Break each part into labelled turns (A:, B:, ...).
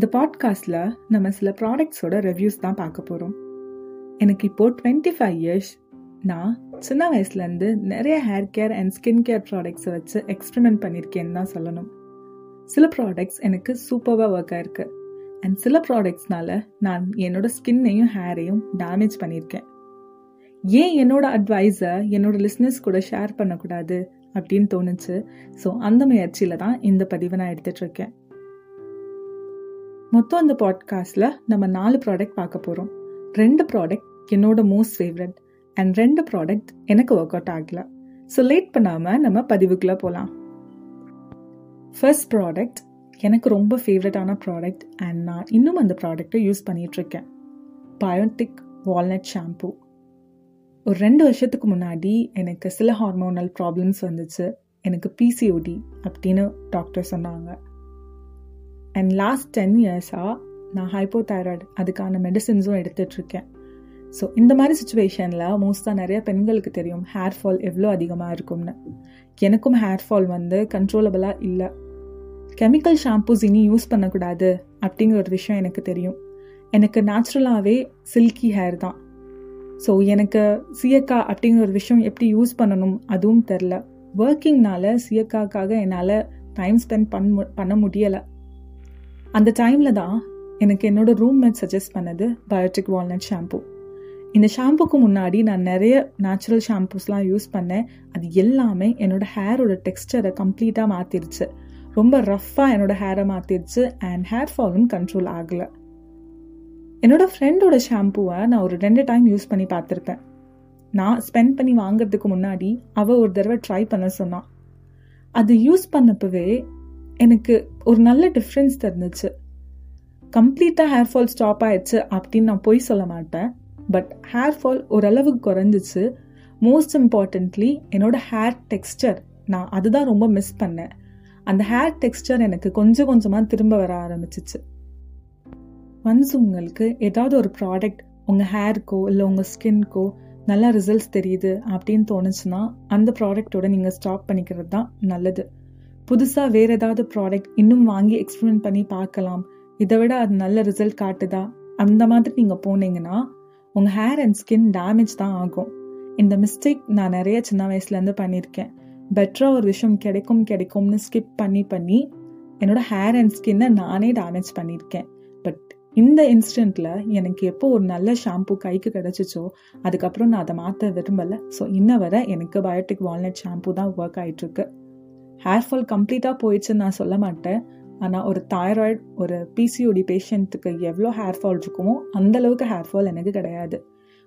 A: இந்த பாட்காஸ்டில் நம்ம சில ப்ராடக்ட்ஸோட ரிவ்யூஸ் தான் பார்க்க போகிறோம் எனக்கு இப்போது டுவெண்ட்டி ஃபைவ் இயர்ஸ் நான் சின்ன வயசுலேருந்து நிறைய hair care and skin care ப்ராடக்ட்ஸை வச்சு எக்ஸ்பெரிமெண்ட் பண்ணியிருக்கேன்னு தான் சொல்லணும். சில ப்ராடக்ட்ஸ் எனக்கு சூப்பராக ஒர்க் ஆயிருக்கு. அண்ட் சில ப்ராடக்ட்ஸ்னால நான் என்னோட ஸ்கின்னையும் ஹேரையும் டேமேஜ் பண்ணியிருக்கேன். ஏன் என்னோட அட்வைஸை என்னோட லிஸ்னஸ் கூட ஷேர் பண்ணக்கூடாது அப்படின்னு தோணுச்சு? ஸோ அந்த முயற்சியில் தான் இந்த பதிவை நான் எடுத்துகிட்ருக்கேன் மொத்தம் இந்த பாட்காஸ்டில் நம்ம நாலு ப்ராடக்ட் பார்க்க போகிறோம் ரெண்டு ப்ராடக்ட் என்னோட மோஸ்ட் ஃபேவரட் அண்ட் ரெண்டு ப்ராடக்ட் எனக்கு ஒர்க் அவுட் ஆகல. ஸோ லேட் பண்ணாமல் நம்ம பதிவுக்குள்ளே போகலாம் ஃபர்ஸ்ட் ப்ராடக்ட் எனக்கு ரொம்ப ஃபேவரட்டான ப்ராடக்ட் அண்ட் நான் இன்னும் அந்த ப்ராடக்ட்டை யூஸ் பண்ணிகிட்ருக்கேன் பயோட்டிக் வால்நட் ஷாம்பூ ஒரு ரெண்டு வருஷத்துக்கு முன்னாடி எனக்கு சில ஹார்மோனல் ப்ராப்ளம்ஸ் வந்துச்சு. எனக்கு பிசிஓடி அப்படின்னு டாக்டர் சொன்னாங்க. அண்ட் லாஸ்ட் டென் இயர்ஸாக நான் ஹைப்போதைராய்டு அதுக்கான மெடிசின்ஸும் எடுத்துட்ருக்கேன் ஸோ இந்த மாதிரி சுச்சுவேஷனில் மோஸ்ட்டாக நிறைய பெண்களுக்கு தெரியும் ஹேர் ஃபால் எவ்வளோ அதிகமாக இருக்கும்னு. எனக்கும் ஹேர் ஃபால் வந்து கண்ட்ரோலபிளாக இல்லை. கெமிக்கல் ஷாம்பூஸ் இனி யூஸ் பண்ணக்கூடாது அப்படிங்கிற ஒரு விஷயம் எனக்கு தெரியும். எனக்கு நேச்சுரலாகவே சில்கி ஹேர் தான். ஸோ எனக்கு சியக்கா அப்படிங்கிற ஒரு விஷயம் எப்படி யூஸ் பண்ணணும் அதுவும் தெரில ஒர்க்கிங்னால சியக்காக்காக என்னால் டைம் ஸ்பெண்ட் பண்ண பண்ண முடியலை. அந்த டைமில் தான் எனக்கு என்னோட ரூம்மேட் சஜஸ்ட் பண்ணது பயோட்டிக் வால்நட் ஷாம்பூ இந்த ஷாம்புக்கு முன்னாடி நான் நிறைய நேச்சுரல் ஷாம்பூஸ்லாம் யூஸ் பண்ணேன். அது எல்லாமே என்னோட ஹேரோட டெக்ஸ்டரை கம்ப்ளீட்டாக மாற்றிருச்சு ரொம்ப ரஃப்பாக என்னோட ஹேரை மாற்றிருச்சு அண்ட் ஹேர் ஃபாலும் கண்ட்ரோல் ஆகலை. என்னோட ஃப்ரெண்டோட ஷாம்புவை நான் ஒரு ரெண்டு டைம் யூஸ் பண்ணி பார்த்துருப்பேன். நான் ஸ்பெண்ட் பண்ணி வாங்குறதுக்கு முன்னாடி அவள் ஒரு தடவை ட்ரை பண்ண சொன்னான். அது யூஸ் பண்ணப்பவே எனக்கு ஒரு நல்ல டிஃப்ரென்ஸ் தெரிஞ்சிச்சு கம்ப்ளீட்டாக ஹேர் ஃபால் ஸ்டாப் ஆயிடுச்சு அப்படின்னு நான் போய் சொல்ல மாட்டேன். பட் ஹேர் ஃபால் ஓரளவுக்கு குறைஞ்சிச்சு. மோஸ்ட் இம்பார்ட்டன்ட்லி என்னோடய ஹேர் டெக்ஸ்டர் நான் அதுதான் ரொம்ப மிஸ் பண்ணேன். அந்த ஹேர் டெக்ஸ்டர் எனக்கு கொஞ்சம் கொஞ்சமாக திரும்ப வர ஆரம்பிச்சிச்சு. ஒன்ஸ் உங்களுக்கு ஏதாவது ஒரு ப்ராடக்ட் உங்கள் ஹேருக்கோ இல்லை உங்கள் ஸ்கின்க்கோ நல்லா ரிசல்ட்ஸ் தெரியுது அப்படின்னு தோணுச்சுன்னா அந்த ப்ராடக்டோட நீங்கள் ஸ்டாப் பண்ணிக்கிறது தான் நல்லது. புதுசாக வேறு ஏதாவது ப்ராடக்ட் இன்னும் வாங்கி எக்ஸ்பிரிமெண்ட் பண்ணி பார்க்கலாம். இதை விட அது நல்ல ரிசல்ட் காட்டுதா? அந்த மாதிரி நீங்கள் போனீங்கன்னா உங்கள் ஹேர் அண்ட் ஸ்கின் டேமேஜ் தான் ஆகும். இந்த மிஸ்டேக் நான் நிறைய சின்ன வயசுலேருந்து பண்ணியிருக்கேன். பெட்டராக ஒரு விஷயம் கிடைக்கும் கிடைக்கும்னு ஸ்கிப் பண்ணி பண்ணி என்னோட ஹேர் அண்ட் ஸ்கின்னை நானே டேமேஜ் பண்ணியிருக்கேன். பட் இந்த இன்ஸ்டன்ட்டில் எனக்கு எப்போ ஒரு நல்ல ஷாம்பு கைக்கு கிடச்சிச்சோ அதுக்கப்புறம் நான் அதை மாற்ற விரும்பலை. ஸோ இன்ன வரை எனக்கு பயோட்டிக் வால்நட் ஷாம்பு தான் ஒர்க் ஆகிட்டுருக்கு ஹேர் ஃபால் கம்ப்ளீட்டாக போயிடுச்சுன்னு நான் சொல்ல மாட்டேன். ஆனால் ஒரு தைராய்டு ஒரு பிசிஓடி பேஷண்ட்டுக்கு எவ்வளோ ஹேர் ஃபால் இருக்குமோ அந்தளவுக்கு ஹேர் ஃபால் எனக்கு கிடையாது.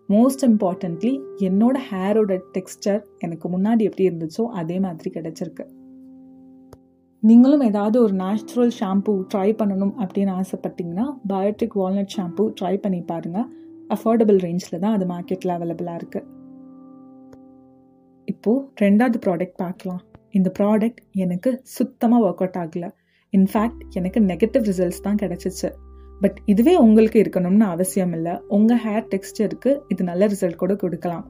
A: மோஸ்ட் இம்பார்ட்டன்ட்லி என்னோட ஹேரோட டெக்ஸ்டர் எனக்கு முன்னாடி எப்படி இருந்துச்சோ அதே மாதிரி கிடச்சிருக்கு. நீங்களும் ஏதாவது ஒரு நேச்சுரல் ஷாம்பூ ட்ரை பண்ணணும் அப்படின்னு ஆசைப்பட்டீங்கன்னா பயோட்டிக் வால்நட் ஷாம்பூ ட்ரை பண்ணி பாருங்கள் அஃபோர்டபுள் ரேஞ்சில் தான் அது மார்க்கெட்டில் அவைலபிளாக இருக்குது இப்போது ரெண்டாவது ப்ராடக்ட் பார்க்கலாம். இந்த ப்ராடக்ட் எனக்கு சுத்தமாக ஒர்க் அவுட் ஆகலை இன்ஃபேக்ட் எனக்கு நெகட்டிவ் ரிசல்ட்ஸ் தான் கிடச்சிச்சு. பட் இதுவே உங்களுக்கு இருக்கணும்னு அவசியம் இல்லை. உங்கள் ஹேர் டெக்ஸ்டருக்கு இது நல்ல ரிசல்ட் கூட கொடுக்கலாம்.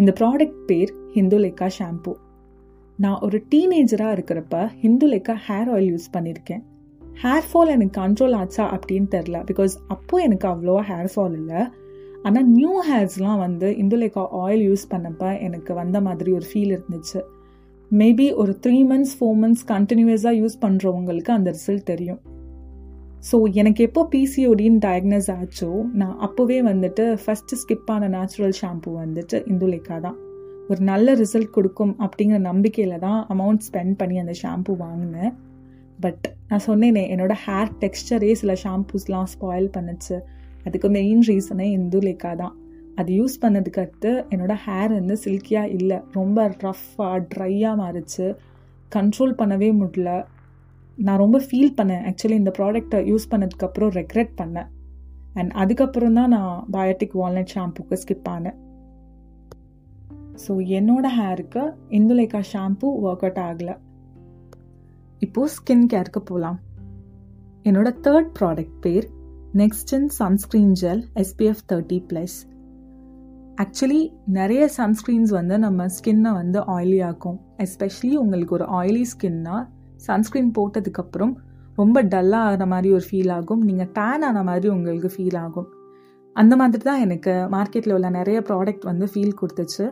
A: இந்த ப்ராடக்ட் பேர் ஹிந்துலேக்கா ஷாம்பூ நான் ஒரு டீனேஜராக இருக்கிறப்ப ஹிந்துலேக்கா ஹேர் ஆயில் யூஸ் பண்ணியிருக்கேன் ஹேர் ஃபால் எனக்கு கண்ட்ரோல் ஆச்சா அப்படின்னு தெரில பிகாஸ் அப்போது எனக்கு அவ்வளோவா ஹேர் ஃபால் இல்லை. ஆனால் நியூ ஹேர்ஸ்லாம் வந்து இந்துலேக்கா ஆயில் யூஸ் பண்ணப்போ எனக்கு வந்த மாதிரி ஒரு ஃபீல் இருந்துச்சு. மேபி ஒரு த்ரீ மந்த்ஸ் ஃபோர் மந்த்ஸ் கண்டினியூஸாக யூஸ் பண்ணுறவங்களுக்கு அந்த ரிசல்ட் தெரியும். ஸோ எனக்கு எப்போ பிசிஓடின்னு டயக்னஸ் ஆச்சோ நான் அப்போவே வந்துட்டு ஃபஸ்ட்டு ஸ்கிப் ஆன நேச்சுரல் ஷாம்பு வந்துட்டு இந்துலேக்கா தான். ஒரு நல்ல ரிசல்ட் கொடுக்கும் அப்படிங்கிற நம்பிக்கையில் தான் அமௌண்ட் ஸ்பெண்ட் பண்ணி அந்த ஷாம்பு வாங்கினேன். பட் நான் சொன்னேனே என்னோடய ஹேர் டெக்ஸ்டரே சில ஷாம்பூஸ்லாம் ஸ்பாயில் பண்ணுச்சு. அதுக்கு மெயின் ரீசனே இந்துலேக்கா தான். அது யூஸ் பண்ணதுக்கு அடுத்து என்னோடய ஹேர் வந்து சில்கியாக இல்லை. ரொம்ப ரஃப்பாக ட்ரையாக மாறிச்சு. கண்ட்ரோல் பண்ணவே முடியல. நான் ரொம்ப ஃபீல் பண்ணேன். ஆக்சுவலி இந்த ப்ராடக்டை யூஸ் பண்ணதுக்கப்புறம் ரெக்ரெட் பண்ணேன். அண்ட் அதுக்கப்புறம் தான் நான் பயோட்டிக் வால்நட் ஷாம்புக்கு ஸ்கிப் ஆனேன். ஸோ என்னோட ஹேருக்கு இந்துலேக்கா ஷாம்பு ஒர்க் அவுட் ஆகலை. இப்போது ஸ்கின் கேருக்கு போகலாம் என்னோட தேர்ட் ப்ராடக்ட் பேர் next நெக்ஸ்டன் sunscreen gel SPF thirty plus actually நிறைய சன்ஸ்க்ரீன்ஸ் வந்து நம்ம ஸ்கின்னை வந்து ஆயிலி ஆக்கும். எஸ்பெஷலி உங்களுக்கு ஒரு ஆயிலி ஸ்கின்னா சன்ஸ்க்ரீன் போட்டதுக்கப்புறம் ரொம்ப டல்லாக ஆகிற மாதிரி ஒரு ஃபீல் ஆகும். நீங்கள் டேன் ஆன மாதிரி உங்களுக்கு ஃபீல் ஆகும். அந்த மாதிரி தான் எனக்கு மார்க்கெட்டில் உள்ள நிறைய ப்ராடக்ட் வந்து ஃபீல் கொடுத்துச்சு.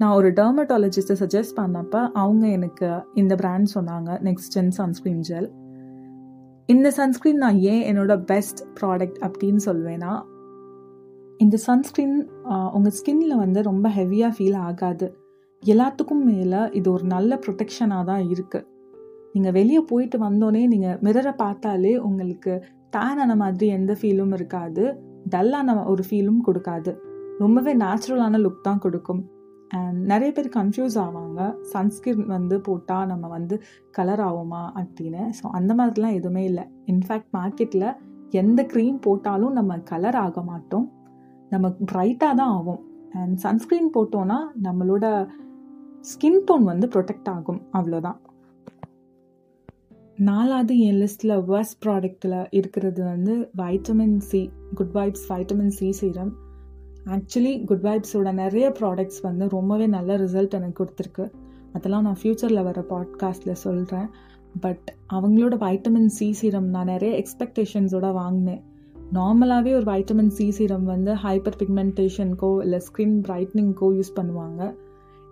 A: நான் ஒரு டெர்மட்டாலஜிஸ்ட்டை சஜஸ்ட் பண்ணப்போ அவங்க எனக்கு இந்த பிராண்ட் சொன்னாங்க நெக்ஸ்ட் ஜென் சன்ஸ்க்ரீன் ஜெல் இந்த சன்ஸ்க்ரீன் நான் ஏன் என்னோட பெஸ்ட் ப்ராடக்ட் அப்படின்னு சொல்வேன்னா இந்த சன்ஸ்க்ரீன் உங்கள் ஸ்கின்ல வந்து ரொம்ப ஹெவியாக ஃபீல் ஆகாது. எல்லாத்துக்கும் மேலே இது ஒரு நல்ல ப்ரொடெக்ஷனாக தான் இருக்குது நீங்கள் வெளியே போயிட்டு வந்தோடனே நீங்கள் மிரரை பார்த்தாலே உங்களுக்கு டேன் ஆன மாதிரி எந்த ஃபீலும் இருக்காது. டல்லான ஒரு ஃபீலும் கொடுக்காது. ரொம்பவே நேச்சுரலான லுக் தான் கொடுக்கும். அண்ட் நிறைய பேர் கன்ஃபியூஸ் ஆவாங்க. சன்ஸ்கிரீன் வந்து போட்டால் நம்ம வந்து கலர் ஆகுமா அப்படின்னு. ஸோ அந்த மாதிரிலாம் எதுவுமே இல்லை. இன்ஃபேக்ட் மார்க்கெட்டில் எந்த க்ரீம் போட்டாலும் நம்ம கலர் ஆக மாட்டோம். நம்ம பிரைட்டாக தான் ஆகும். அண்ட் சன்ஸ்க்ரீன் போட்டோன்னா நம்மளோட ஸ்கின் டோன் வந்து ப்ரொடெக்ட் ஆகும். அவ்வளோதான். நாலாவது என் லிஸ்ட்டில் வர்ஸ்ட் ப்ராடக்டில் இருக்கிறது வந்து vitamin C good vibes vitamin C serum actually good வைப்ஸோட நிறைய ப்ராடக்ட்ஸ் வந்து ரொம்பவே நல்ல ரிசல்ட் எனக்கு கொடுத்துருக்கு. அதெல்லாம் நான் ஃப்யூச்சரில் வர பாட்காஸ்ட்டில் சொல்கிறேன் பட் அவங்களோட வைட்டமின் சி சீரம் நான் நிறைய எக்ஸ்பெக்டேஷன்ஸோட வாங்கினேன். நார்மலாகவே ஒரு வைட்டமின் சி சீரம் வந்து ஹைப்பர் பிக்மெண்டேஷனுக்கோ இல்லை ஸ்கின் பிரைட்னிங்க்கோ யூஸ் பண்ணுவாங்க.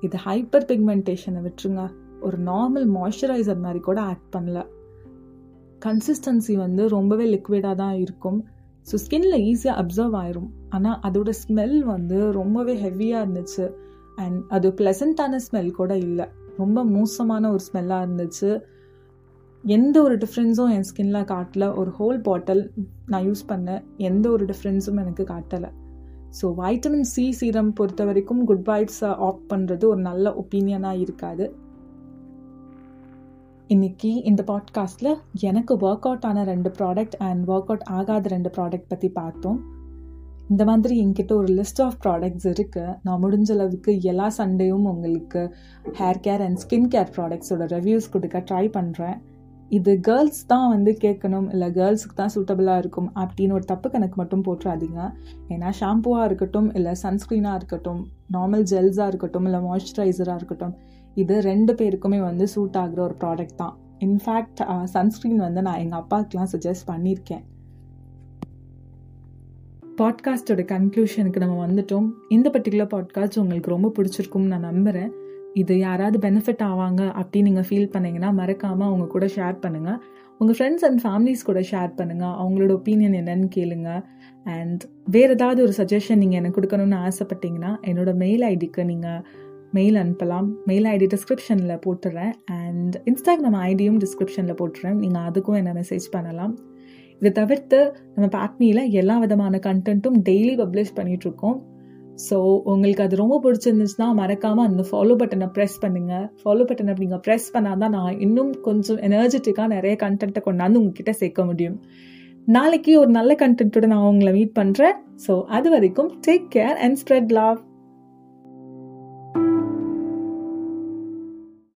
A: இது ஹைப்பர் பிக்மெண்டேஷனை விட்டுருங்க. ஒரு நார்மல் மாய்ஸ்சரைசர் மாதிரி கூட ஆக்ட் பண்ணல. கன்சிஸ்டன்சி வந்து ரொம்பவே லிக்விடாக தான் இருக்கும். ஸோ ஸ்கின்ல ஈஸியாக அப்சர்வ் ஆயிரும். ஆனால் அதோட ஸ்மெல் வந்து ரொம்பவே ஹெவியாக இருந்துச்சு. அண்ட் அது ப்ளசண்ட்டான ஸ்மெல் கூட இல்லை. ரொம்ப மோசமான ஒரு ஸ்மெல்லாக இருந்துச்சு. எந்த ஒரு டிஃப்ரென்ஸும் என் ஸ்கின்ல காட்டல. ஒரு ஹோல் பாட்டில் நான் யூஸ் பண்ணேன் எந்த ஒரு டிஃப்ரென்ஸும் எனக்கு காட்டலை. ஸோ வைட்டமின் சி சீரம் பொறுத்த வரைக்கும் குட் வைப்ஸை ஆஃப் பண்ணுறது ஒரு நல்ல ஒப்பீனியனாக இருக்காது. இன்னைக்கு இந்த பாட்காஸ்ட்டில் எனக்கு ஒர்க் அவுட் ஆன ரெண்டு ப்ராடக்ட் அண்ட் ஒர்க் அவுட் ஆகாத ரெண்டு ப்ராடக்ட் பற்றி பார்த்தோம். இந்த மாதிரி என்கிட்ட ஒரு லிஸ்ட் ஆஃப் ப்ராடக்ட்ஸ் இருக்குது நான் முடிஞ்ச அளவுக்கு எல்லா சண்டேயும் உங்களுக்கு hair care and skin care ப்ராடக்ட்ஸோட reviews கொடுக்க ட்ரை பண்ணுறேன் இது கேர்ள்ஸ் தான் வந்து கேட்கணும் இல்லை கேர்ள்ஸுக்கு தான் சூட்டபிளாக இருக்கும் அப்படின்னு ஒரு தப்பு கணக்கு மட்டும் போட்டுறாதீங்க. ஏன்னா ஷாம்புவாக இருக்கட்டும் இல்லை சன்ஸ்க்ரீனாக இருக்கட்டும் நார்மல் ஜெல்ஸாக இருக்கட்டும் இல்லை மாய்ஸ்சரைசராக இருக்கட்டும் இது ரெண்டு பேருக்குமே வந்து சூட் ஆகிற ஒரு ப்ராடக்ட் தான். இன்ஃபேக்ட் சன்ஸ்க்ரீன் வந்து நான் எங்கள் அப்பாவுக்குலாம் சஜஸ்ட் பண்ணியிருக்கேன். பாட்காஸ்டோட கன்க்ளூஷனுக்கு நம்ம வந்துட்டோம். இந்த பர்டிகுலர் பாட்காஸ்ட் உங்களுக்கு ரொம்ப பிடிச்சிருக்கும்னு நான் நம்புகிறேன் இது யாராவது பெனிஃபிட் ஆவாங்க அப்படின்னு நீங்கள் ஃபீல் பண்ணீங்கன்னா மறக்காமல் அவங்க கூட ஷேர் பண்ணுங்கள் உங்கள் ஃப்ரெண்ட்ஸ் அண்ட் ஃபேமிலிஸ் கூட ஷேர் பண்ணுங்கள் அவங்களோட ஒப்பீனியன் என்னன்னு கேளுங்க. அண்ட் வேறு ஏதாவது ஒரு சஜஷன் நீங்கள் எனக்கு கொடுக்கணும்னு ஆசைப்பட்டீங்கன்னா என்னோட மெயில் ஐடிக்கு நீங்கள் மெயில் அனுப்பலாம். மெயில் ஐடி டிஸ்கிரிப்ஷனில் போட்டுடுறேன் அண்ட் இன்ஸ்டாகிராம் ஐடியும் டிஸ்கிரிப்ஷனில் போட்டுறேன். நீங்கள் அதுக்கும் என்ன மெசேஜ் பண்ணலாம். இதை தவிர்த்து நம்ம பேட்மியில் எல்லா விதமான கண்டென்ட்டும் டெய்லி பப்ளிஷ் பண்ணிகிட்ருக்கோம் ஸோ உங்களுக்கு அது ரொம்ப பிடிச்சிருந்துச்சுன்னா மறக்காமல் அந்த ஃபாலோ பட்டனை ப்ரெஸ் பண்ணுங்கள் ஃபாலோ பட்டனை நீங்கள் ப்ரெஸ் பண்ணால் தான் நான் இன்னும் கொஞ்சம் எனர்ஜெட்டிக்காக நிறைய கண்டென்ட்டை கொண்டாந்து உங்ககிட்ட சேர்க்க முடியும். நாளைக்கு ஒரு நல்ல கண்டென்ட்டோட நான் உங்களை மீட் பண்ணுறேன் ஸோ அது வரைக்கும் take care and spread love